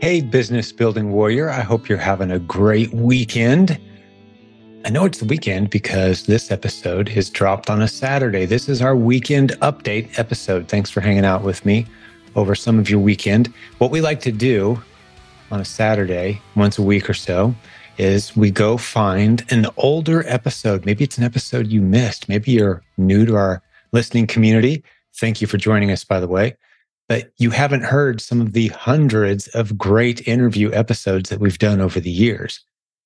Hey, business building warrior. I hope you're having a great weekend. I know it's the weekend because this episode is dropped on a Saturday. This is our weekend update episode. Thanks for hanging out with me over some of your weekend. What we like to do on a Saturday, once a week or so, is we go find an older episode. Maybe it's an episode you missed. Maybe you're new to our listening community. Thank you for joining us, by the way but you haven't heard some of the hundreds of great interview episodes that we've done over the years.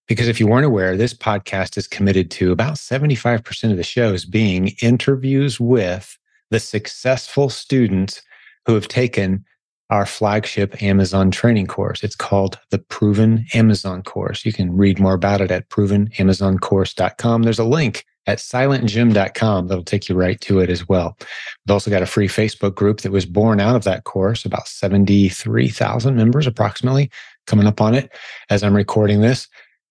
Because if you weren't aware, this podcast is committed to about 75% of the shows being interviews with the successful students who have taken our flagship Amazon training course. It's called the Proven Amazon Course. You can read more about it at provenamazoncourse.com. There's a link at silentjim.com. That'll take you right to it as well. We've also got a free Facebook group that was born out of that course, about 73,000 members approximately coming up on it as I'm recording this.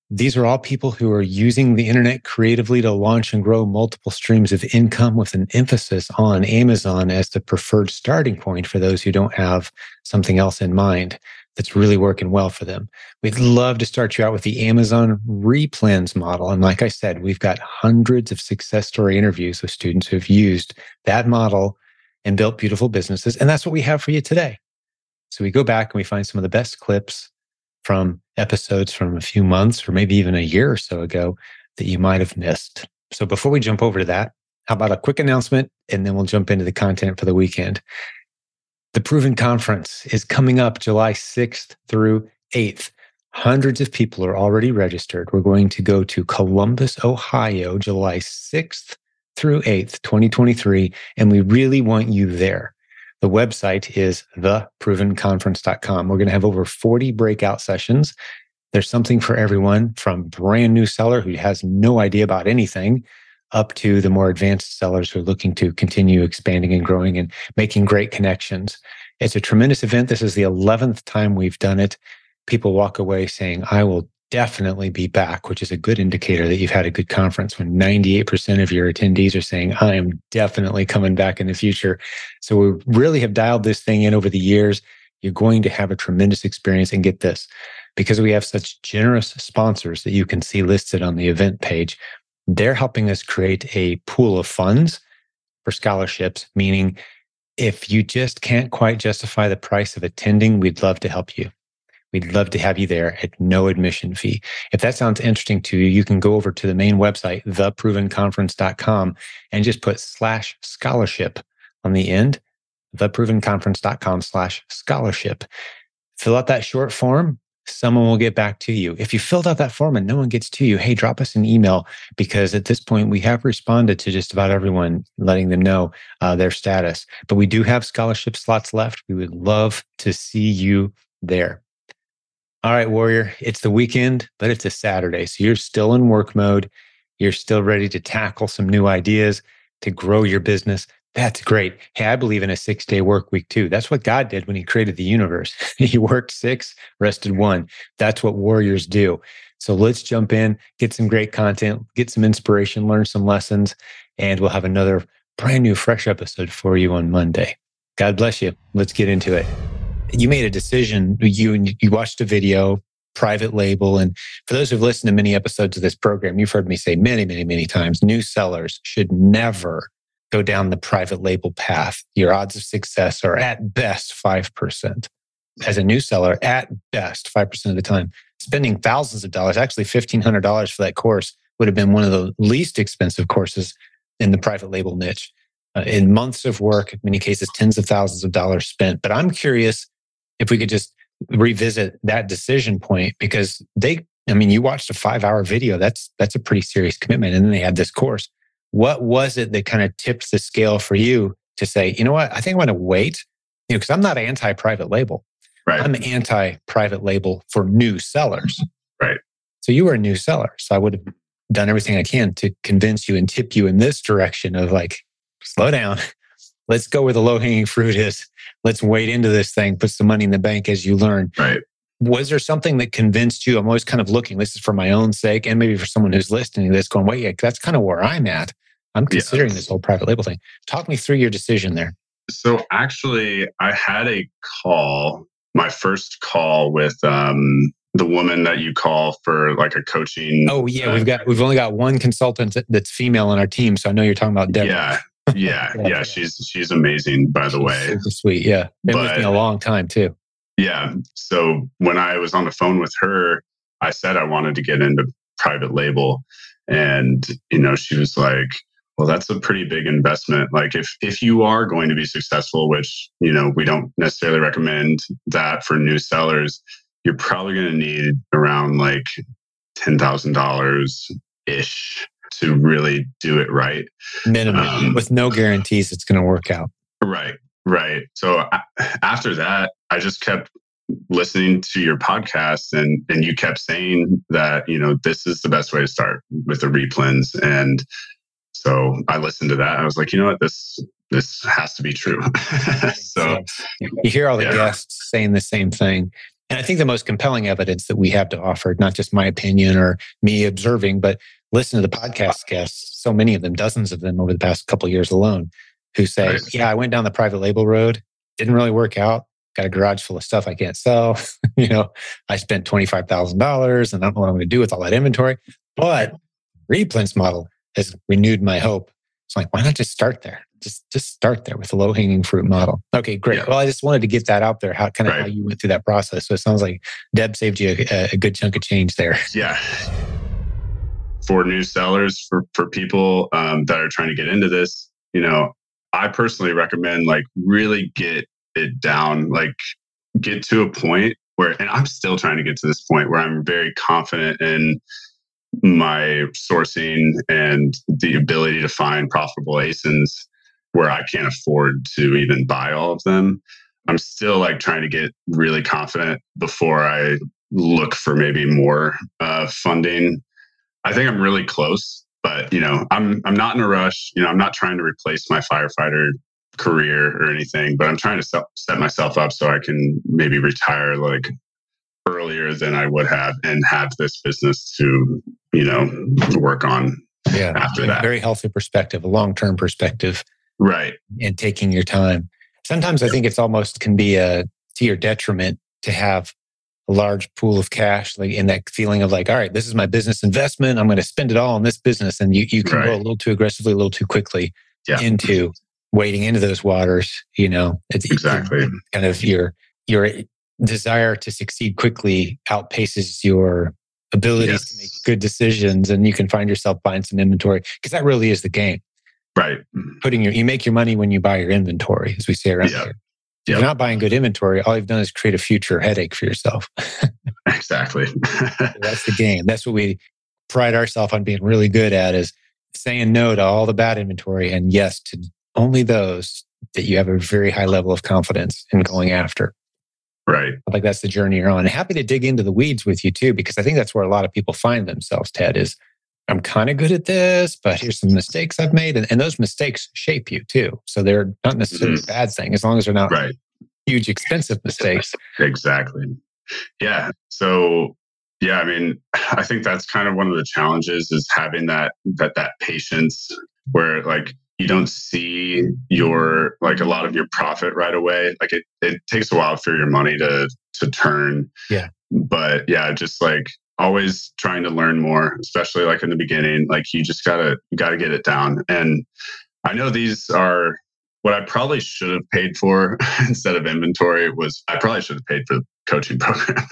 These are all people who are using the internet creatively to launch and grow multiple streams of income with an emphasis on Amazon as the preferred starting point for those who don't have something else in mind that's really working well for them. We'd love to start you out with the Amazon replens model. And like I said, we've got hundreds of success story interviews with students who've used that model and built beautiful businesses. And that's what we have for you today. So we go back and we find some of the best clips from episodes from a few months or maybe even a year or so ago that you might have missed. So before we jump over to that, how about a quick announcement and then we'll jump into the content for the weekend. The Proven Conference is coming up July 6th through 8th. Hundreds of people are already registered. We're going to go to Columbus, Ohio, July 6th through 8th, 2023, and we really want you there. The website is theprovenconference.com. We're going to have over 40 breakout sessions. There's something for everyone from brand new seller who has no idea about anything up to the more advanced sellers who are looking to continue expanding and growing and making great connections. It's a tremendous event. This is the 11th time we've done it. People walk away saying, I will definitely be back, which is a good indicator that you've had a good conference when 98% of your attendees are saying, I am definitely coming back in the future. So we really have dialed this thing in over the years. You're going to have a tremendous experience. And get this, because we have such generous sponsors that you can see listed on the event page, they're helping us create a pool of funds for scholarships, meaning if you just can't quite justify the price of attending, we'd love to help you. We'd love to have you there at no admission fee. If that sounds interesting to you, you can go over to the main website, theprovenconference.com, and just put slash scholarship on the end, theprovenconference.com slash scholarship. Fill out that short form, someone will get back to you. If you filled out that form and no one gets to you, hey, drop us an email because at this point we have responded to just about everyone, letting them know uh, their status. But we do have scholarship slots left. We would love to see you there. All right, Warrior, it's the weekend, but it's a Saturday. So you're still in work mode. You're still ready to tackle some new ideas to grow your business. That's great. Hey, I believe in a six day work week too. That's what God did when he created the universe. he worked six, rested one. That's what warriors do. So let's jump in, get some great content, get some inspiration, learn some lessons, and we'll have another brand new, fresh episode for you on Monday. God bless you. Let's get into it. You made a decision. You you watched a video, private label, and for those who've listened to many episodes of this program, you've heard me say many, many, many times: new sellers should never go down the private label path, your odds of success are at best 5%. As a new seller, at best 5% of the time. Spending thousands of dollars, actually $1,500 for that course would have been one of the least expensive courses in the private label niche. Uh, in months of work, in many cases, tens of thousands of dollars spent. But I'm curious if we could just revisit that decision point because they, I mean, you watched a five hour video. That's, that's a pretty serious commitment. And then they had this course what was it that kind of tipped the scale for you to say, you know what, I think I'm going to wait, you know, because I'm not anti private label. Right. I'm anti private label for new sellers. Right. So you were a new seller. So I would have done everything I can to convince you and tip you in this direction of like, slow down. Let's go where the low hanging fruit is. Let's wait into this thing, put some money in the bank as you learn. Right. Was there something that convinced you? I'm always kind of looking, this is for my own sake and maybe for someone who's listening to this going, wait, that's kind of where I'm at. I'm considering yeah. this whole private label thing. Talk me through your decision there. So actually, I had a call my first call with um, the woman that you call for like a coaching. Oh yeah, uh, we've got we've only got one consultant that's female on our team, so I know you're talking about Deborah. Yeah, yeah, yeah. She's she's amazing, by the she's way. Super sweet. Yeah, been but, with me a long time too. Yeah. So when I was on the phone with her, I said I wanted to get into private label, and you know, she was like, "Well, that's a pretty big investment. Like, if if you are going to be successful, which you know we don't necessarily recommend that for new sellers." you're probably going to need around like $10,000 ish to really do it right. Minimum um, with no guarantees it's going to work out. Right. Right. So after that, I just kept listening to your podcast and and you kept saying that, you know, this is the best way to start with the replens and so I listened to that. I was like, you know what, this this has to be true. so you hear all the yeah. guests saying the same thing. And I think the most compelling evidence that we have to offer, not just my opinion or me observing, but listen to the podcast guests, so many of them, dozens of them over the past couple years alone, who say, nice. Yeah, I went down the private label road, didn't really work out. Got a garage full of stuff I can't sell. you know, I spent $25,000 and I don't know what I'm going to do with all that inventory. But Replens model has renewed my hope. It's like, why not just start there? Just just start there with the low hanging fruit model. Okay, great. Yeah. Well, I just wanted to get that out there. How kind of right. how you went through that process. So it sounds like Deb saved you a, a good chunk of change there. Yeah. For new sellers, for for people um, that are trying to get into this, you know, I personally recommend like really get it down, like get to a point where, and I'm still trying to get to this point where I'm very confident in my sourcing and the ability to find profitable ASINs where I can't afford to even buy all of them. I'm still like trying to get really confident before I look for maybe more uh, funding. I think I'm really close, but you know, I'm I'm not in a rush. You know, I'm not trying to replace my firefighter career or anything, but I'm trying to set myself up so I can maybe retire like earlier than I would have and have this business to you know work on. Yeah, after that, very healthy perspective, a long term perspective right. and taking your time. Sometimes i think it's almost can be a to your detriment to have a large pool of cash like in that feeling of like all right this is my business investment. I'm going to spend it all in this business. And you, you can right. go a little too aggressively a little too quickly yeah. into wading into those waters you know? It's exactly. kind of your your desire to succeed quickly outpaces your abilities yes. to make good decisions and you can find yourself buying some inventory because that really is the game Right. Putting your, you make your money when you buy your inventory, as we say around yep. here. If yep. you're not buying good inventory, all you've done is create a future headache for yourself. exactly. That's the game. That's what we pride ourselves on being really good at is saying no to all the bad inventory and yes to only those that you have a very high level of confidence in going after. Right. Like that's the journey you're on. And happy to dig into the weeds with you too, because I think that's where a lot of people find themselves, Ted, is I'm kind of good at this, but here's some mistakes I've made. And, and those mistakes shape you too. So they're not necessarily mm-hmm. a bad thing as long as they're not right. huge, expensive mistakes. exactly. Yeah. So yeah, I mean, I think that's kind of one of the challenges is having that that that patience where like you don't see your like a lot of your profit right away. Like it it takes a while for your money to to turn. Yeah. But yeah, just like always trying to learn more, especially like in the beginning. Like you just gotta gotta get it down. And I know these are what I probably should have paid for instead of inventory was I probably should have paid for the coaching program.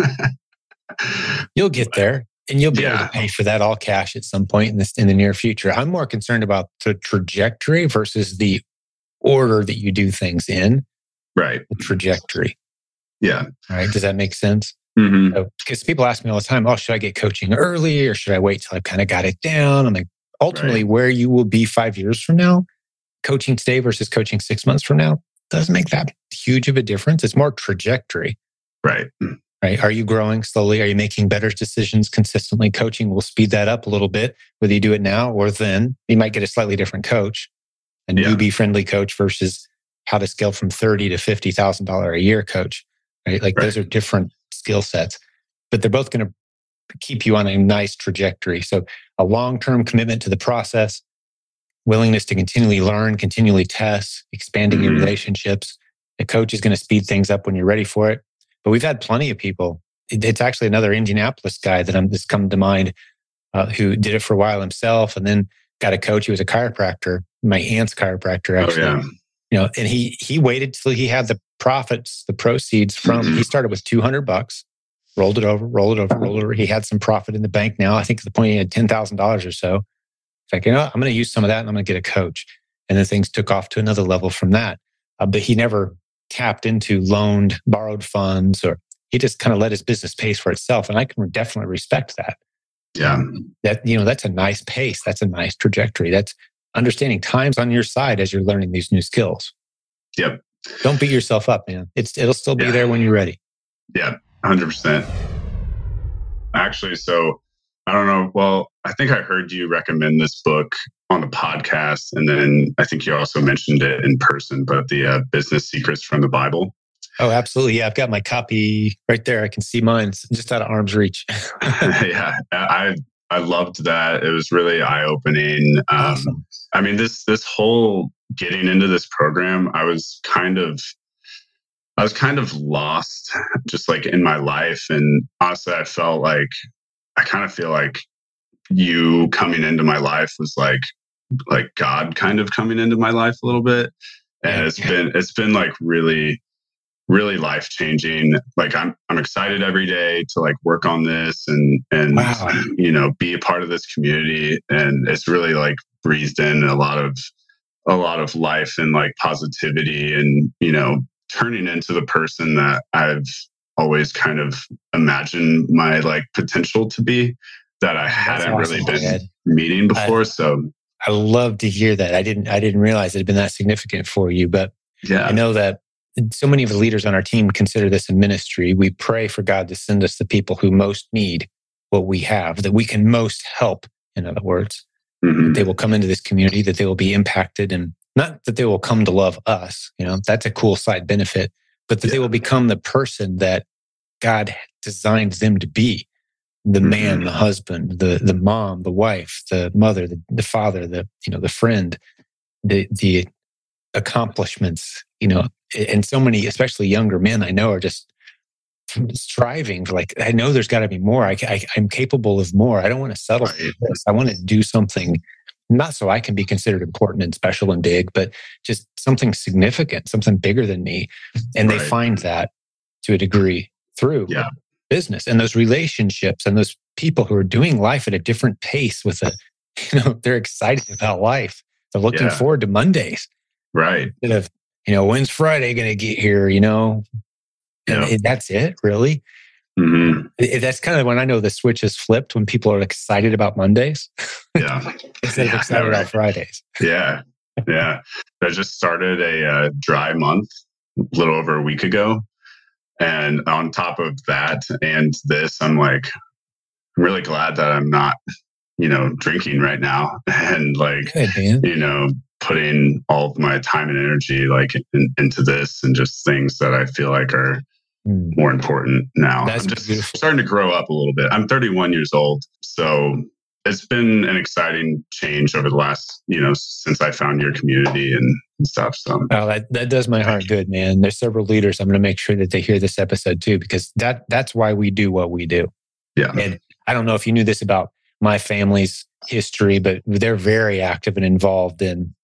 you'll get there and you'll be yeah. able to pay for that all cash at some point in this in the near future. I'm more concerned about the trajectory versus the order that you do things in. Right. The trajectory. Yeah. All right. Does that make sense? Mm-hmm. So, because people ask me all the time, oh, should I get coaching early or should I wait till I've kind of got it down? I'm like, ultimately, right. where you will be five years from now, coaching today versus coaching six months from now doesn't make that huge of a difference. It's more trajectory. Right. Right. Are you growing slowly? Are you making better decisions consistently? Coaching will speed that up a little bit, whether you do it now or then. You might get a slightly different coach, a yeah. newbie friendly coach versus how to scale from thirty to fifty thousand dollar a year coach. Right. Like right. those are different skill sets, but they're both going to keep you on a nice trajectory. So, a long term commitment to the process, willingness to continually learn, continually test, expanding mm-hmm. your relationships. The coach is going to speed things up when you're ready for it. But we've had plenty of people. It's actually another Indianapolis guy that I'm just come to mind uh, who did it for a while himself and then got a coach. He was a chiropractor, my aunt's chiropractor, actually. Oh, yeah. You know, and he he waited till he had the profits, the proceeds from. Mm-hmm. He started with two hundred bucks, rolled it over, rolled it over, rolled it over. He had some profit in the bank now. I think at the point he had ten thousand dollars or so. It's like you know, I'm going to use some of that, and I'm going to get a coach. And then things took off to another level from that. Uh, but he never tapped into loaned, borrowed funds, or he just kind of let his business pace for itself. And I can definitely respect that. Yeah. That, you know, that's a nice pace. That's a nice trajectory. That's understanding time's on your side as you're learning these new skills. Yep. Don't beat yourself up, man. It's, it'll still be yeah. there when you're ready. Yeah. 100%. Actually, so I don't know. Well, I think I heard you recommend this book on the podcast, and then I think you also mentioned it in person. But the uh, business secrets from the Bible. Oh, absolutely! Yeah, I've got my copy right there. I can see mine it's just out of arm's reach. yeah, I I loved that. It was really eye opening. Um, awesome. I mean this this whole getting into this program, I was kind of I was kind of lost, just like in my life, and honestly, I felt like I kind of feel like you coming into my life was like like God kind of coming into my life a little bit. And it's been it's been like really really life changing. Like I'm I'm excited every day to like work on this and and wow. you know be a part of this community and it's really like breathed in a lot of a lot of life and like positivity and you know turning into the person that I've always kind of imagined my like potential to be that I hadn't awesome, really been Ed. meeting before. I, so I love to hear that. I didn't I didn't realize it had been that significant for you, but yeah. I know that so many of the leaders on our team consider this a ministry. We pray for God to send us the people who most need what we have, that we can most help, in other words. Mm-hmm. They will come into this community, that they will be impacted and not that they will come to love us, you know, that's a cool side benefit, but that yeah. they will become the person that God designed them to be. The mm-hmm. man, the husband, the the mom, the wife, the mother, the, the father, the you know, the friend, the the accomplishments, you know, and so many, especially younger men I know are just striving for like, I know there's got to be more. I, I, am capable of more. I don't want to settle for this. I want to do something not so I can be considered important and special and big, but just something significant, something bigger than me. And right. they find that to a degree through yeah. business and those relationships and those people who are doing life at a different pace with a, you know, they're excited about life. They're looking yeah. forward to Mondays. Right. Instead of, you know, when's Friday going to get here? You know, yeah. that's it, really. Mm-hmm. That's kind of when I know the switch is flipped when people are excited about Mondays. Yeah. instead yeah, of excited about Fridays. Yeah. Yeah. I just started a uh, dry month a little over a week ago. And on top of that and this, I'm like, I'm really glad that I'm not, you know, drinking right now and like, Good, you know, putting all of my time and energy like in, into this and just things that I feel like are. More important now. That's I'm just beautiful. starting to grow up a little bit. I'm 31 years old, so it's been an exciting change over the last, you know, since I found your community and stuff. So oh, that, that does my heart good, man. There's several leaders. I'm going to make sure that they hear this episode too, because that that's why we do what we do. Yeah. And I don't know if you knew this about my family's history, but they're very active and involved in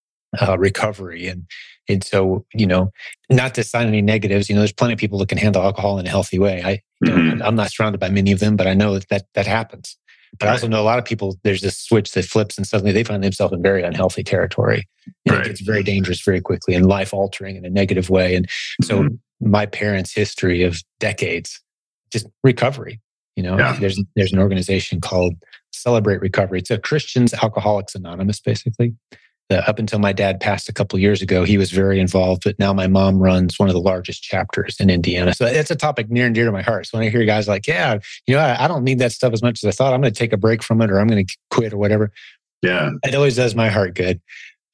uh, recovery. And and so, you know, not to sign any negatives, you know, there's plenty of people that can handle alcohol in a healthy way. I, mm-hmm. know, I'm not surrounded by many of them, but I know that that, that happens. But right. I also know a lot of people, there's this switch that flips and suddenly they find themselves in very unhealthy territory. And right. it gets very dangerous very quickly and life altering in a negative way. And so mm-hmm. my parents' history of decades, just recovery, you know, yeah. there's, there's an organization called Celebrate Recovery. It's a Christians Alcoholics Anonymous, basically up until my dad passed a couple years ago, he was very involved. But now my mom runs one of the largest chapters in Indiana. So it's a topic near and dear to my heart. So when I hear guys like, yeah, you know, I, I don't need that stuff as much as I thought, I'm going to take a break from it or I'm going to quit or whatever. Yeah. It always does my heart good.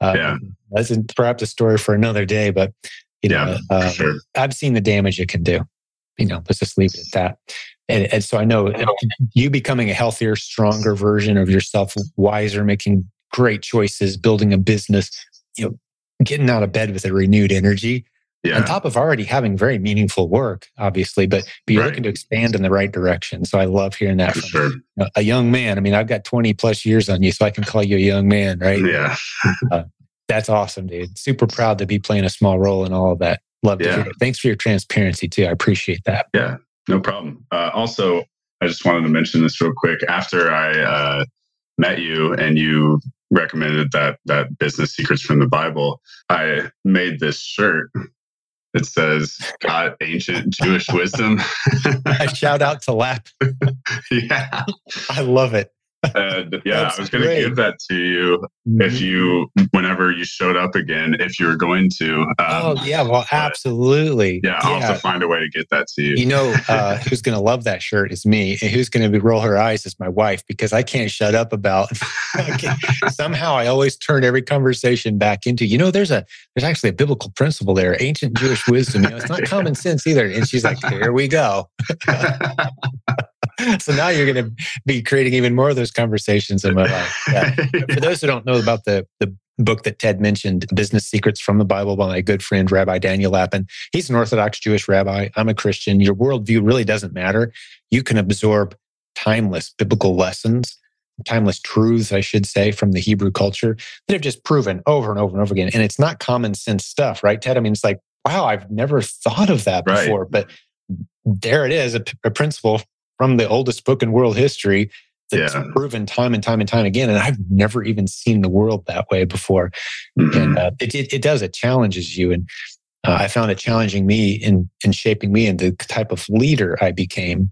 Uh, yeah. That's perhaps a story for another day, but, you know, yeah, uh, sure. I've seen the damage it can do. You know, let's just leave it at that. And, and so I know you becoming a healthier, stronger version of yourself, wiser, making great choices, building a business, you know, getting out of bed with a renewed energy. yeah. on top of already having very meaningful work, obviously, but, you're right. looking to expand in the right direction. So I love hearing that For from sure. you. a young man. I mean, I've got 20 plus years on you, so I can call you a young man, right? Yeah. uh, that's awesome, dude. Super proud to be playing a small role in all of that. Love to yeah. hear it. Thanks for your transparency too. I appreciate that. Yeah, no problem. Uh, also, I just wanted to mention this real quick. After I uh, met you and you recommended that that business secrets from the Bible, I made this shirt. It says "Got ancient Jewish wisdom." I shout out to Lap. yeah, I love it and yeah, I was going to give that to you mm-hmm. if you, whenever you showed up again, if you were going to. Um, oh yeah, well, absolutely. Yeah, I'll yeah. have to find a way to get that to you. You know, uh, who's going to love that shirt is me, and who's going to roll her eyes is my wife because I can't shut up about. somehow, I always turn every conversation back into. You know, there's a there's actually a biblical principle there, ancient Jewish wisdom. You know, it's not common sense either. And she's like, "Here we go." So now you're going to be creating even more of those conversations in my life. Yeah. For those who don't know about the the book that Ted mentioned, Business Secrets from the Bible by my good friend Rabbi Daniel Lapin. He's an Orthodox Jewish rabbi. I'm a Christian. Your worldview really doesn't matter. You can absorb timeless biblical lessons, timeless truths, I should say, from the Hebrew culture that have just proven over and over and over again. And it's not common sense stuff, right, Ted? I mean, it's like, wow, I've never thought of that right. before. But there it is, a, a principle from the oldest book in world history that's yeah. proven time and time and time again. And I've never even seen the world that way before. Mm-hmm. And uh, it, it, it, does, it challenges you. And uh, I found it challenging me in, in shaping me and the type of leader I became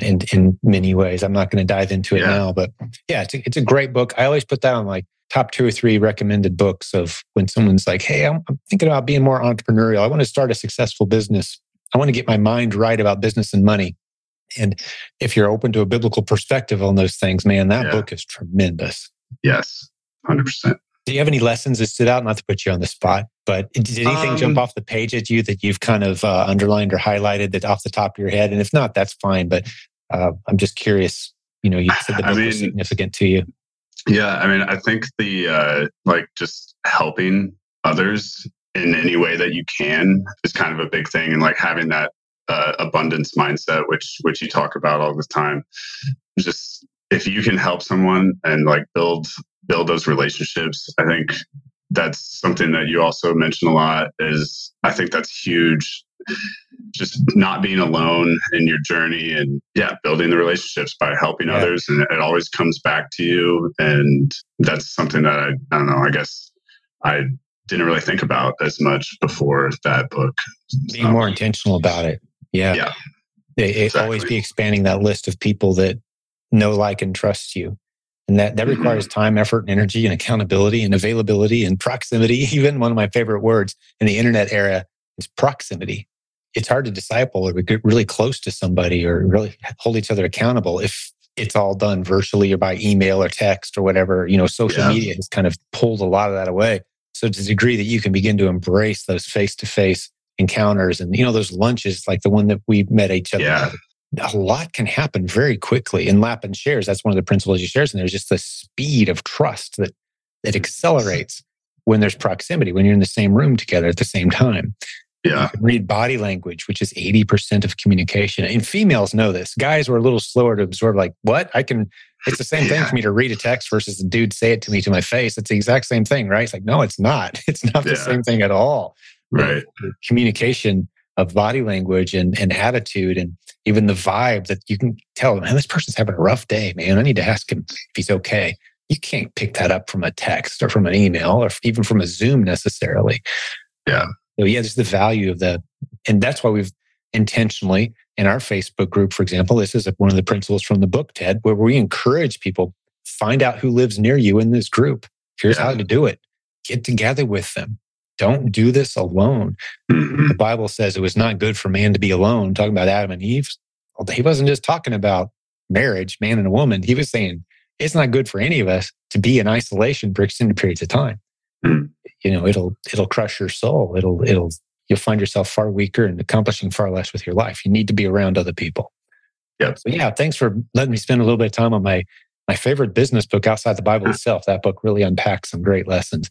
in, in many ways. I'm not going to dive into it yeah. now, but yeah, it's a, it's a great book. I always put that on like top two or three recommended books of when someone's like, Hey, I'm, I'm thinking about being more entrepreneurial. I want to start a successful business. I want to get my mind right about business and money. And if you're open to a biblical perspective on those things, man, that yeah. book is tremendous. Yes, 100%. Do you have any lessons that stood out? Not to put you on the spot, but did anything um, jump off the page at you that you've kind of uh, underlined or highlighted that off the top of your head? And if not, that's fine. But uh, I'm just curious. You know, you said the book I mean, was significant to you. Yeah, I mean, I think the uh, like just helping others in any way that you can is kind of a big thing, and like having that uh, abundance mindset, which which you talk about all the time. Just if you can help someone and like build build those relationships, I think that's something that you also mention a lot. Is I think that's huge. Just not being alone in your journey and yeah, building the relationships by helping yeah. others, and it always comes back to you. And that's something that I I don't know. I guess I didn't really think about as much before that book. Being so, more intentional about it. Yeah. Yeah. exactly. always be expanding that list of people that know, like, and trust you. And that, that mm-hmm. requires time, effort, and energy, and accountability, and availability, and proximity. Even one of my favorite words in the internet era is proximity. It's hard to disciple or get really close to somebody or really hold each other accountable if it's all done virtually or by email or text or whatever. You know, social yeah. media has kind of pulled a lot of that away. So to the degree that you can begin to embrace those face to face encounters and you know those lunches like the one that we met each other. Yeah. a lot can happen very quickly in Lapin shares. That's one of the principles he shares and there's just the speed of trust that that mm-hmm. accelerates when there's proximity when you're in the same room together at the same time. Yeah. read body language which is 80% of communication and females know this. Guys were a little slower to absorb like what? I can it's the same yeah. thing for me to read a text versus a dude say it to me to my face. It's the exact same thing right? It's like no it's not. It's not yeah. the same thing at all right. communication of body language and, and attitude and even the vibe that you can tell man this person's having a rough day man. I need to ask him if he's okay. You can't pick that up from a text or from an email or even from a zoom necessarily. Yeah. So yeah there's the value of the and that's why we've intentionally in our facebook group for example this is one of the principles from the book ted where we encourage people find out who lives near you in this group. Here's yeah. how to do it. Get together with them don't do this alone. Mm-hmm. The Bible says it was not good for man to be alone, talking about Adam and Eve. He wasn't just talking about marriage, man and a woman. He was saying it's not good for any of us to be in isolation for extended periods of time. Mm-hmm. You know, it'll it'll crush your soul. It'll it'll you'll find yourself far weaker and accomplishing far less with your life. You need to be around other people. Yeah. So yeah, thanks for letting me spend a little bit of time on my my favorite business book outside the Bible itself. That book really unpacks some great lessons.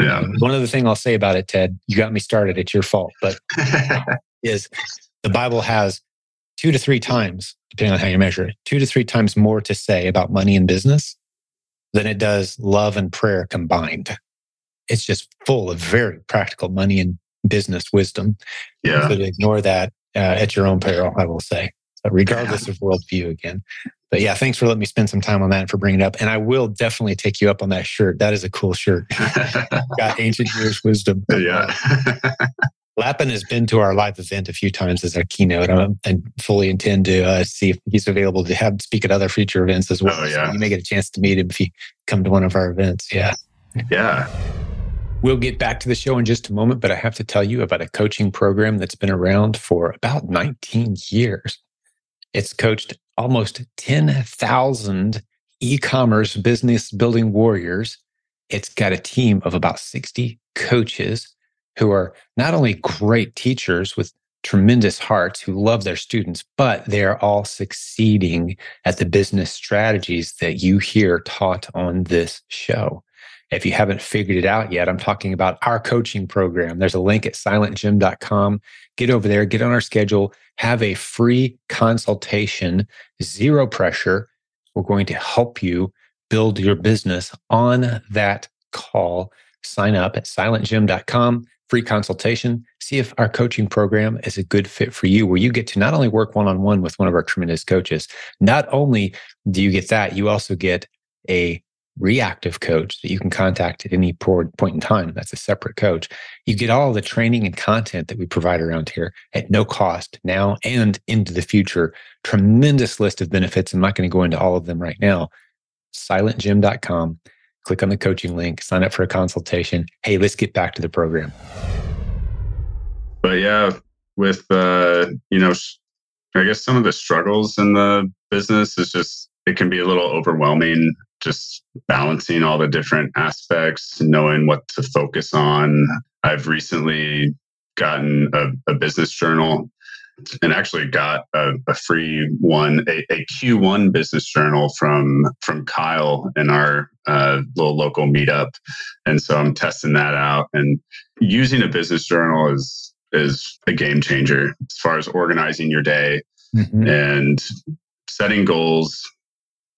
Yeah. One other thing I'll say about it, Ted, you got me started. It's your fault, but is the Bible has two to three times, depending on how you measure it, two to three times more to say about money and business than it does love and prayer combined. It's just full of very practical money and business wisdom. Yeah. So to ignore that uh, at your own peril, I will say, so regardless of worldview again. But yeah, thanks for letting me spend some time on that and for bringing it up. And I will definitely take you up on that shirt. That is a cool shirt. Got ancient Jewish wisdom. yeah. Lapin has been to our live event a few times as our keynote um, and fully intend to uh, see if he's available to have speak at other future events as well. Oh, yeah. So you may get a chance to meet him if you come to one of our events. Yeah. yeah. We'll get back to the show in just a moment, but I have to tell you about a coaching program that's been around for about 19 years. It's coached almost 10,000 e commerce business building warriors. It's got a team of about 60 coaches who are not only great teachers with tremendous hearts who love their students, but they're all succeeding at the business strategies that you hear taught on this show. If you haven't figured it out yet, I'm talking about our coaching program. There's a link at silentjim.com. Get over there, get on our schedule, have a free consultation, zero pressure. We're going to help you build your business on that call. Sign up at silentjim.com, free consultation. See if our coaching program is a good fit for you, where you get to not only work one on one with one of our tremendous coaches, not only do you get that, you also get a reactive coach that you can contact at any point in time. That's a separate coach. You get all the training and content that we provide around here at no cost now and into the future. Tremendous list of benefits. I'm not going to go into all of them right now. SilentJim.com. Click on the coaching link, sign up for a consultation. Hey, let's get back to the program. But yeah, with, uh, you know, I guess some of the struggles in the business is just, it can be a little overwhelming just balancing all the different aspects, knowing what to focus on. I've recently gotten a, a business journal and actually got a, a free one, a, a, Q1 business journal from from Kyle in our uh, little local meetup, and so I'm testing that out. And using a business journal is is a game changer as far as organizing your day mm-hmm. and setting goals,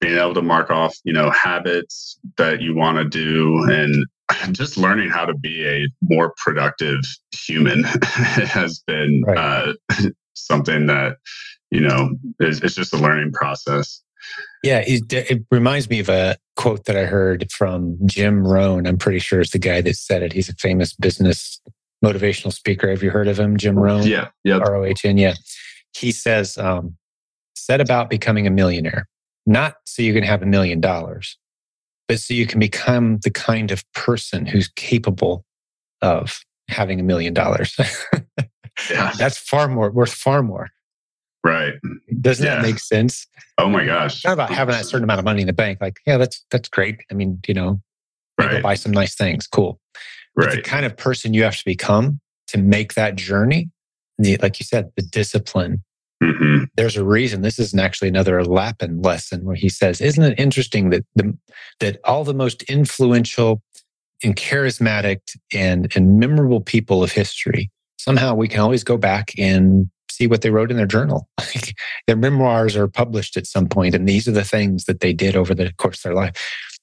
being able to mark off, you know, habits that you want to do and just learning how to be a more productive human has been right. uh, something that, you know, is, it's just a learning process. Yeah, it, it, reminds me of a quote that I heard from Jim Rohn. I'm pretty sure it's the guy that said it. He's a famous business motivational speaker. Have you heard of him, Jim Rohn? Yeah, yeah. R O H N. Yeah. He says, um, "Set about becoming a millionaire not so you can have a million dollars, but so you can become the kind of person who's capable of having a million dollars. Yeah. That's far more worth far more. Right. Doesn't yeah. that make sense? Oh my gosh. It's not about having that certain amount of money in the bank. Like, yeah, that's that's great. I mean, you know, right. buy some nice things. Cool. But right. the kind of person you have to become to make that journey, the, like you said, the discipline, Mm-hmm. There's a reason. This isn't actually another Lapin lesson where he says, "Isn't it interesting that the that all the most influential and charismatic and and memorable people of history somehow we can always go back and see what they wrote in their journal. their memoirs are published at some point, and these are the things that they did over the course of their life.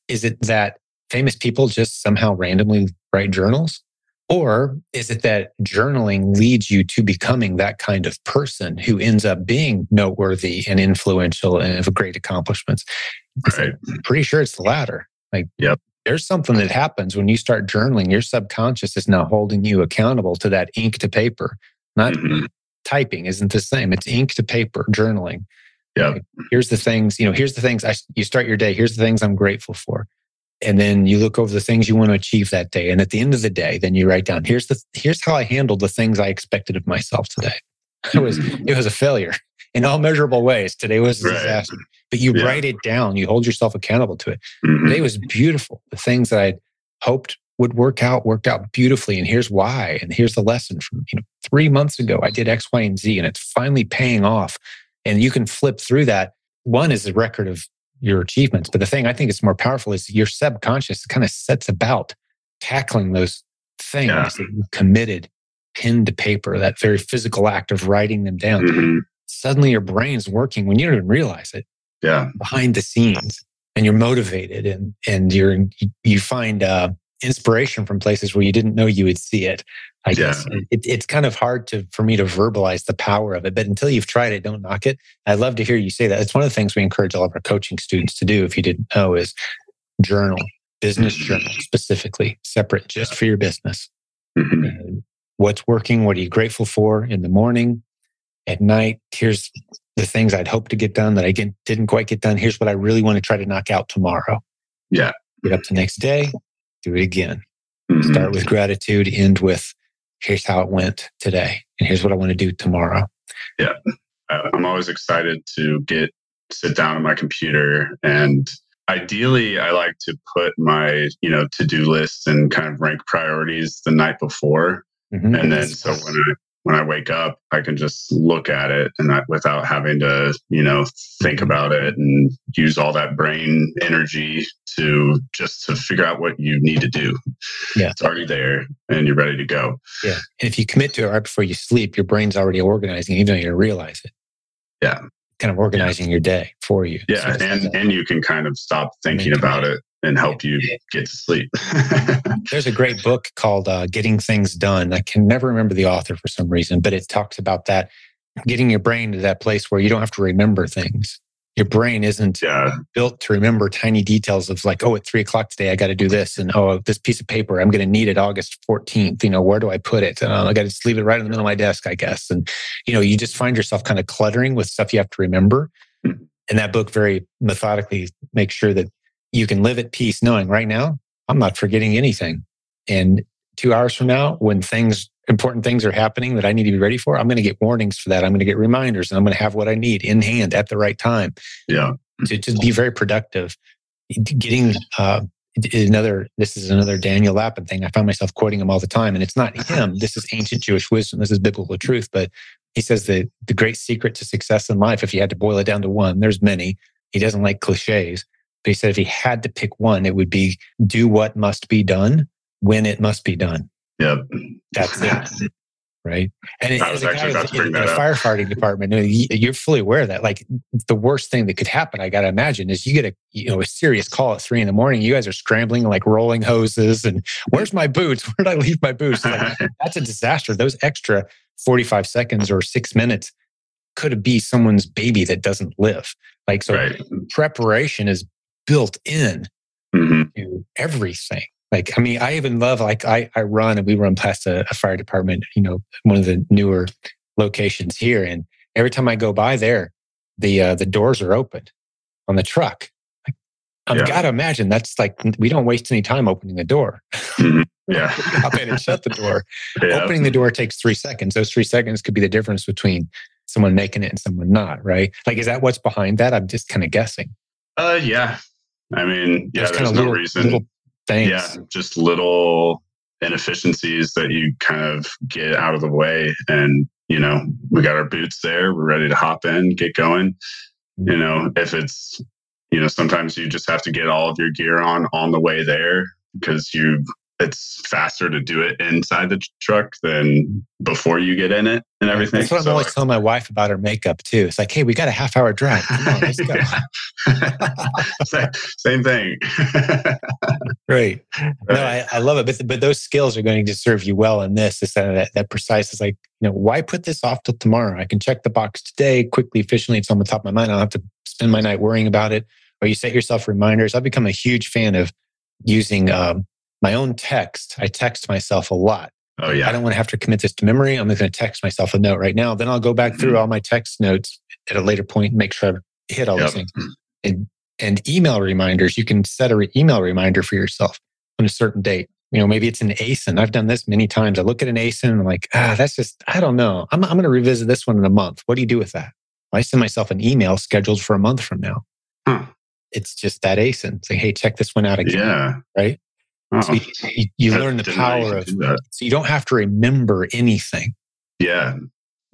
Is it that famous people just somehow randomly write journals? Or is it that journaling leads you to becoming that kind of person who ends up being noteworthy and influential and of great accomplishments? Right. I'm pretty sure it's the latter. Like, yep. there's something that happens when you start journaling. Your subconscious is now holding you accountable to that ink to paper. Not mm-hmm. typing isn't the same. It's ink to paper journaling. Yeah. Like, here's the things, you know, here's the things I, you start your day. Here's the things I'm grateful for and then you look over the things you want to achieve that day. And at the end of the day then you write down here's the here's how i handled the things i expected of myself today. It was it was a failure in all measurable ways. Today was a disaster. But you yeah. write it down. You hold yourself accountable to it. Mm-hmm. today was beautiful. The things that i hoped would work out worked out beautifully. And here's why. And here's the lesson from you know three months ago i did x y and z and it's finally paying off. And you can flip through that. One is a record of your achievements. But the thing I think is more powerful is your subconscious kind of sets about tackling those things yeah. that you committed pen to paper, that very physical act of writing them down. Mm-hmm. Suddenly your brain's working when you don't even realize it. Yeah. Behind the scenes and you're motivated and, and you're, you find, uh, inspiration from places where you didn't know you would see it. I yeah. guess it, it's kind of hard to for me to verbalize the power of it, but until you've tried it, don't knock it. I love to hear you say that. It's one of the things we encourage all of our coaching students to do. If you didn't know, is journal, business journal specifically, separate just for your business. Mm-hmm. What's working? What are you grateful for in the morning? At night, here's the things I'd hoped to get done that I didn't quite get done. Here's what I really want to try to knock out tomorrow. Yeah. Get up the next day, do it again. Mm-hmm. Start with gratitude, end with here's how it went today, and here's what I want to do tomorrow. Yeah. I'm always excited to get sit down on my computer and ideally i like to put my you know to-do list and kind of rank priorities the night before mm-hmm. and then so when i when I wake up, I can just look at it and I, without having to, you know, think about it and use all that brain energy to just to figure out what you need to do. Yeah. It's already there and you're ready to go. Yeah. And if you commit to it right before you sleep, your brain's already organizing, even though you don't realize it. Yeah. Kind of organizing yeah. your day for you. Yeah. So and, and you can kind of stop thinking about it and help you get to sleep. There's a great book called uh, Getting Things Done. I can never remember the author for some reason, but it talks about that getting your brain to that place where you don't have to remember things. Your brain isn't yeah. built to remember tiny details of like, oh, at three o'clock today, I got to do this. And oh, this piece of paper, I'm going to need it August 14th. You know, where do I put it? Uh, I got to just leave it right in the middle of my desk, I guess. And, you know, you just find yourself kind of cluttering with stuff you have to remember. Mm-hmm. And that book very methodically makes sure that you can live at peace knowing right now, I'm not forgetting anything. And two hours from now, when things, important things are happening that I need to be ready for, I'm going to get warnings for that. I'm going to get reminders and I'm going to have what I need in hand at the right time. Yeah. To, to be very productive. Getting, uh, another this is another daniel lapin thing i find myself quoting him all the time and it's not him this is ancient jewish wisdom this is biblical truth but he says that the great secret to success in life if you had to boil it down to one there's many he doesn't like cliches but he said if he had to pick one, it would be do what must be done when it must be done. Yep. That's it. right. And it, as a guy in, in a firefighting department, you're fully aware of that. Like the worst thing that could happen, I got to imagine, is you get a you know a serious call at three in the morning. You guys are scrambling like rolling hoses, and where's my boots? Where did I leave my boots? Like, that's a disaster. Those extra 45 seconds or six minutes could be someone's baby that doesn't live. Like so, right. preparation is built in mm-hmm. to everything. Like, I mean, I even love, like, I, I run and we run past a, a fire department, you know, one of the newer locations here. And every time I go by there, the, uh, the doors are open on the truck. I've yeah. got to imagine that's like, we don't waste any time opening the door. Mm-hmm. Yeah. Hop in and shut the door. Yeah. Opening the door takes three seconds. Those three seconds could be the difference between someone making it and someone not, right? Like, is that what's behind that? I'm just kind of guessing. Uh, yeah. I mean, yeah, there's, there's no little, reason. Little things. Yeah, just little inefficiencies that you kind of get out of the way. And, you know, we got our boots there. We're ready to hop in, get going. Mm-hmm. You know, if it's, you know, sometimes you just have to get all of your gear on on the way there because you it's faster to do it inside the truck than before you get in it and everything. That's what so I'm always telling my wife about her makeup too. It's like, hey, we got a half hour drive. Come on, let's go. Same thing. Great. No, I, I, love it. But but those skills are going to serve you well in this. Is that, that precise is like, you know, why put this off till tomorrow? I can check the box today quickly, efficiently. It's on the top of my mind. I don't have to spend my night worrying about it. Or you set yourself reminders. I've become a huge fan of using um, my own text, I text myself a lot. Oh, yeah. I don't want to have to commit this to memory. I'm just going to text myself a note right now. Then I'll go back mm-hmm. through all my text notes at a later point and make sure I've hit all yep. those things. And, and email reminders, you can set an re- email reminder for yourself on a certain date. You know, maybe it's an ASIN. I've done this many times. I look at an ASIN and I'm like, ah, that's just, I don't know. I'm, I'm going to revisit this one in a month. What do you do with that? I send myself an email scheduled for a month from now. Huh. It's just that ASIN. Say, hey, check this one out again. Yeah. Right. Oh, so you, you learn the power of so you don't have to remember anything. Yeah.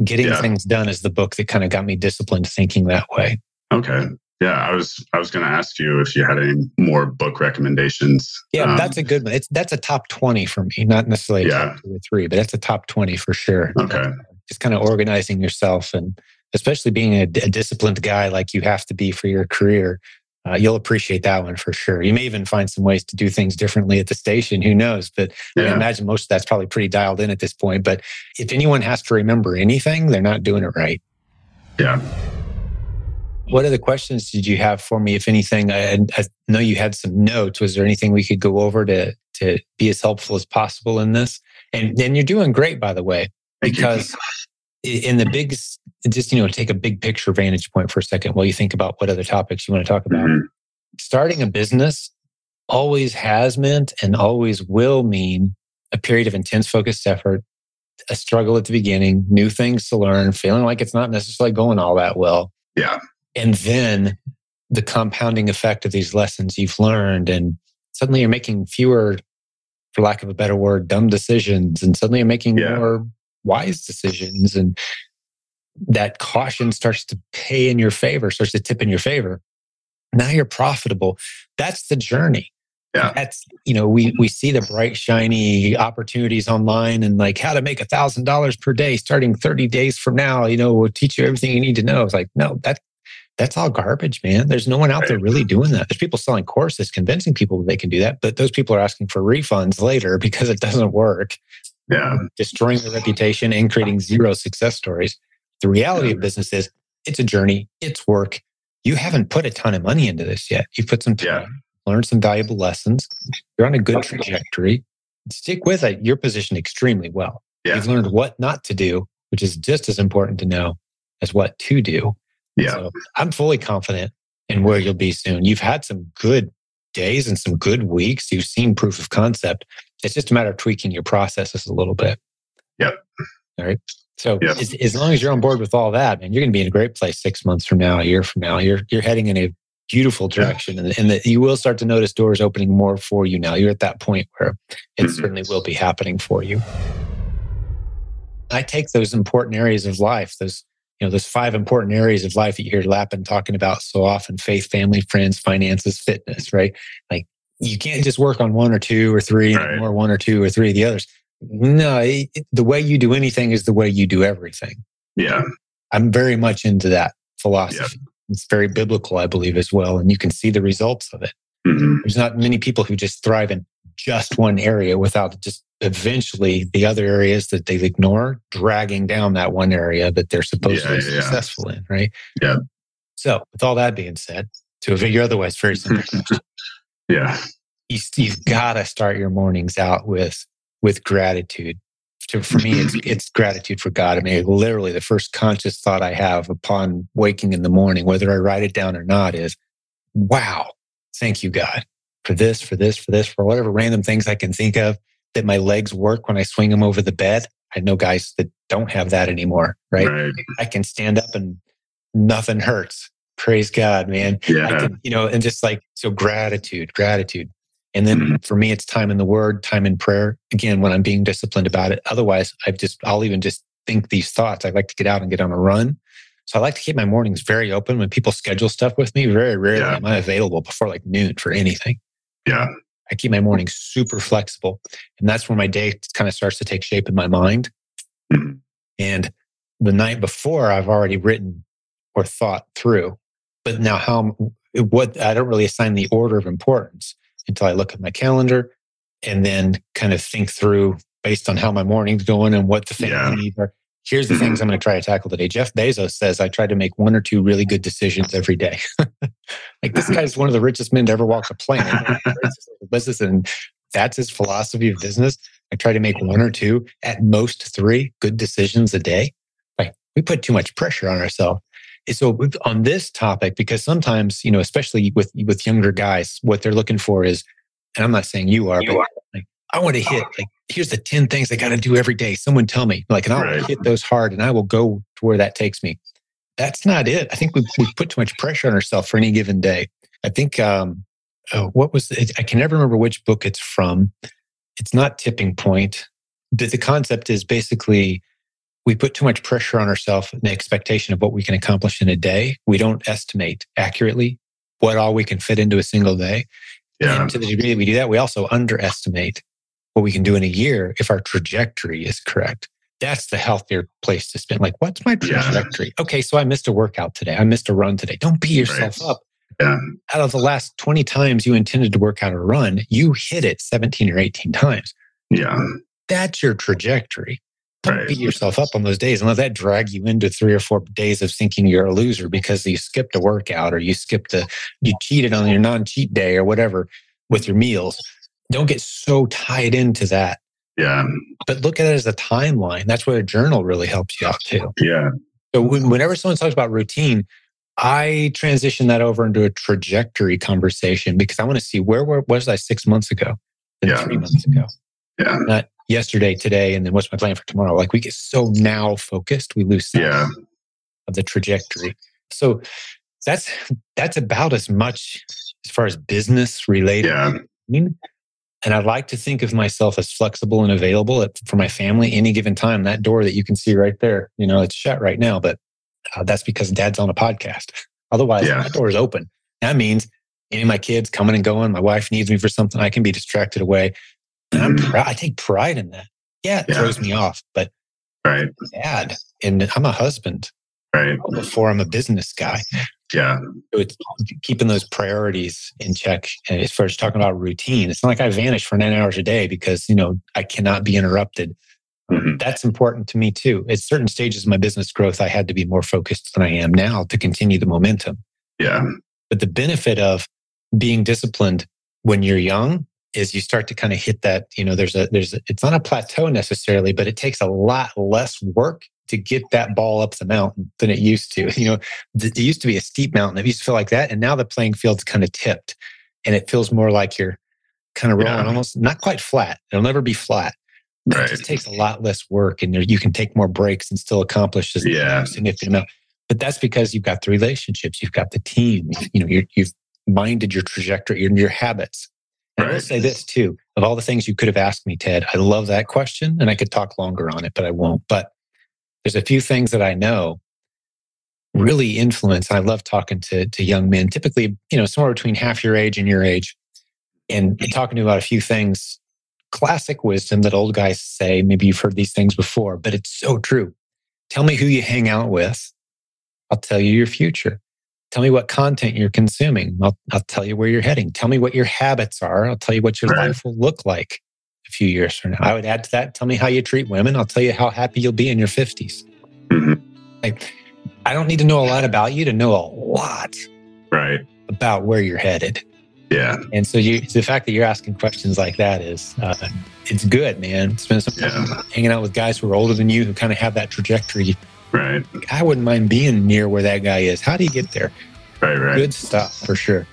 Getting yeah. things done is the book that kind of got me disciplined thinking that way. Okay. Yeah, I was I was going to ask you if you had any more book recommendations. Yeah, um, that's a good one. It's that's a top twenty for me, not necessarily yeah. top two or three, but that's a top twenty for sure. Okay, just kind of organizing yourself, and especially being a, a, disciplined guy like you have to be for your career. Uh, you'll appreciate that one for sure. You may even find some ways to do things differently at the station. Who knows? But yeah. I imagine most of that's probably pretty dialed in at this point. But if anyone has to remember anything, they're not doing it right. Yeah. What other questions did you have for me, if anything? I, I know you had some notes. Was there anything we could go over to to be as helpful as possible in this? And then you're doing great, by the way, because in the big, just you know, take a big picture vantage point for a second while you think about what other topics you want to talk about. Mm-hmm. Starting a business always has meant and always will mean a period of intense focused effort, a struggle at the beginning, new things to learn, feeling like it's not necessarily going all that well. Yeah. And then the compounding effect of these lessons you've learned, and suddenly you're making fewer, for lack of a better word, dumb decisions, and suddenly you're making yeah. more wise decisions. And that caution starts to pay in your favor, starts to tip in your favor. Now you're profitable. That's the journey. Yeah. That's, you know, we we see the bright, shiny opportunities online and like how to make a thousand dollars per day starting 30 days from now, you know, we'll teach you everything you need to know. It's like, no, that that's all garbage, man. There's no one out there really doing that. There's people selling courses, convincing people that they can do that, but those people are asking for refunds later because it doesn't work. Yeah. Destroying their reputation and creating zero success stories. The reality of business is it's a journey, it's work. You haven't put a ton of money into this yet. You've put some time, yeah. learned some valuable lessons. You're on a good trajectory. Stick with it. You're positioned extremely well. Yeah. You've learned what not to do, which is just as important to know as what to do. Yeah. So I'm fully confident in where you'll be soon. You've had some good days and some good weeks. You've seen proof of concept. It's just a matter of tweaking your processes a little bit. Yep. All right. So yep. as, as long as you're on board with all that, man, you're going to be in a great place six months from now, a year from now. You're you're heading in a beautiful direction, yeah. and, and that you will start to notice doors opening more for you now. You're at that point where it mm-hmm. certainly will be happening for you. I take those important areas of life, those you know, those five important areas of life that you hear Lapin talking about so often faith, family, friends, finances, fitness, right? Like you can't just work on one or two or three right. or one or two or three of the others. No, it, the way you do anything is the way you do everything. Yeah. I'm very much into that philosophy. Yeah. It's very biblical, I believe, as well. And you can see the results of it. Mm-hmm. There's not many people who just thrive in just one area without just eventually the other areas that they ignore dragging down that one area that they're supposed yeah, to be yeah. successful in, right? Yeah. So, with all that being said, to a your otherwise very simple yeah, you, you've got to start your mornings out with with gratitude. To, for me, it's it's gratitude for God. I mean, literally, the first conscious thought I have upon waking in the morning, whether I write it down or not, is, "Wow, thank you, God." For this, for this, for this, for whatever random things I can think of that my legs work when I swing them over the bed. I know guys that don't have that anymore, right? right. I can stand up and nothing hurts. Praise God, man. Yeah. Can, you know, and just like, so gratitude, gratitude. And then mm-hmm. for me, it's time in the word, time in prayer. Again, when I'm being disciplined about it. Otherwise, I've just, I'll even just think these thoughts. I like to get out and get on a run. So I like to keep my mornings very open. When people schedule stuff with me, very rarely yeah. am I available before like noon for anything. Yeah. I keep my mornings super flexible. And that's where my day kind of starts to take shape in my mind. Mm-hmm. And the night before, I've already written or thought through. But now, how, what, I don't really assign the order of importance until I look at my calendar and then kind of think through based on how my morning's going and what the things yeah. Are here's the things mm-hmm. I'm going to try to tackle today. Jeff Bezos says I try to make one or two really good decisions every day. like this guy's one of the richest men to ever walk the planet. business, and that's his philosophy of business. I try to make one or two, at most three, good decisions a day. Like we put too much pressure on ourselves. So on this topic, because sometimes you know, especially with with younger guys, what they're looking for is, and I'm not saying you are, you but are. Like, I want to hit like here's the 10 things I got to do every day. Someone tell me, like, and I'll right. hit those hard and I will go to where that takes me. That's not it. I think we we put too much pressure on ourselves for any given day. I think, um, oh, what was it? I can never remember which book it's from. It's not Tipping Point, but the concept is basically we put too much pressure on ourselves and the expectation of what we can accomplish in a day. We don't estimate accurately what all we can fit into a single day. Yeah. And to the degree that we do that, we also underestimate what we can do in a year if our trajectory is correct. That's the healthier place to spend. Like, what's my trajectory? Yeah. Okay, so I missed a workout today. I missed a run today. Don't beat yourself right. up. Yeah. Out of the last 20 times you intended to work out or run, you hit it 17 or 18 times. Yeah. That's your trajectory. Don't right. beat yourself up on those days and let that drag you into three or four days of thinking you're a loser because you skipped a workout or you skipped a, you cheated on your non cheat day or whatever with your meals. Don't get so tied into that. Yeah. But look at it as a timeline. That's where a journal really helps you out too. Yeah. So whenever someone talks about routine, I transition that over into a trajectory conversation because I want to see where, where was I six months ago than yeah. three months ago. Yeah. Not yesterday, today, and then what's my plan for tomorrow? Like we get so now focused, we lose sight yeah. of the trajectory. So that's that's about as much as far as business related. Yeah. And I like to think of myself as flexible and available at, for my family any given time. That door that you can see right there, you know, it's shut right now, but uh, that's because dad's on a podcast. Otherwise, yeah. that door is open. That means any of my kids coming and going, my wife needs me for something, I can be distracted away. And I'm mm-hmm. I take pride in that. Yeah, it yeah. throws me off, but right. dad, and I'm a husband. Right. Before I'm a business guy. Yeah. So it's keeping those priorities in check. And as far as talking about routine, it's not like I vanish for nine hours a day because, you know, I cannot be interrupted. Mm-hmm. That's important to me too. At certain stages of my business growth, I had to be more focused than I am now to continue the momentum. Yeah. But the benefit of being disciplined when you're young is you start to kind of hit that, you know, there's a, there's, a, it's not a plateau necessarily, but it takes a lot less work to get that ball up the mountain than it used to. You know, it used to be a steep mountain. It used to feel like that. And now the playing field's kind of tipped and it feels more like you're kind of rolling yeah. almost not quite flat. It'll never be flat. Right. It just takes a lot less work and you can take more breaks and still accomplish this yeah. significant amount. But that's because you've got the relationships, you've got the team, you know, you have minded your trajectory, your, your habits. Right. I will say this too of all the things you could have asked me, Ted, I love that question and I could talk longer on it, but I won't. But there's a few things that I know really influence. I love talking to, to young men, typically, you know, somewhere between half your age and your age, and talking to about a few things, classic wisdom that old guys say. Maybe you've heard these things before, but it's so true. Tell me who you hang out with. I'll tell you your future. Tell me what content you're consuming. I'll, I'll tell you where you're heading. Tell me what your habits are. I'll tell you what your life will look like few years from now. I would add to that, tell me how you treat women. I'll tell you how happy you'll be in your 50s. Mm-hmm. Like, I don't need to know a lot about you to know a lot right. about where you're headed. Yeah. And so you, the fact that you're asking questions like that is, uh, it's good, man. Spend some time yeah. hanging out with guys who are older than you who kind of have that trajectory Right. I wouldn't mind being near where that guy is. How do you get there? Right, right. Good stuff for sure.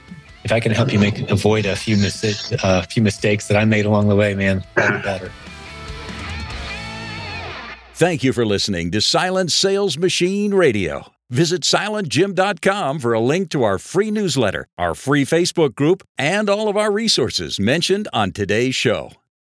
If I can help you make avoid a few mis- few mistakes that I made along the way, man, better. Thank you for listening to Silent Sales Machine Radio. Visit silentjim.com for a link to our free newsletter, our free Facebook group, and all of our resources mentioned on today's show.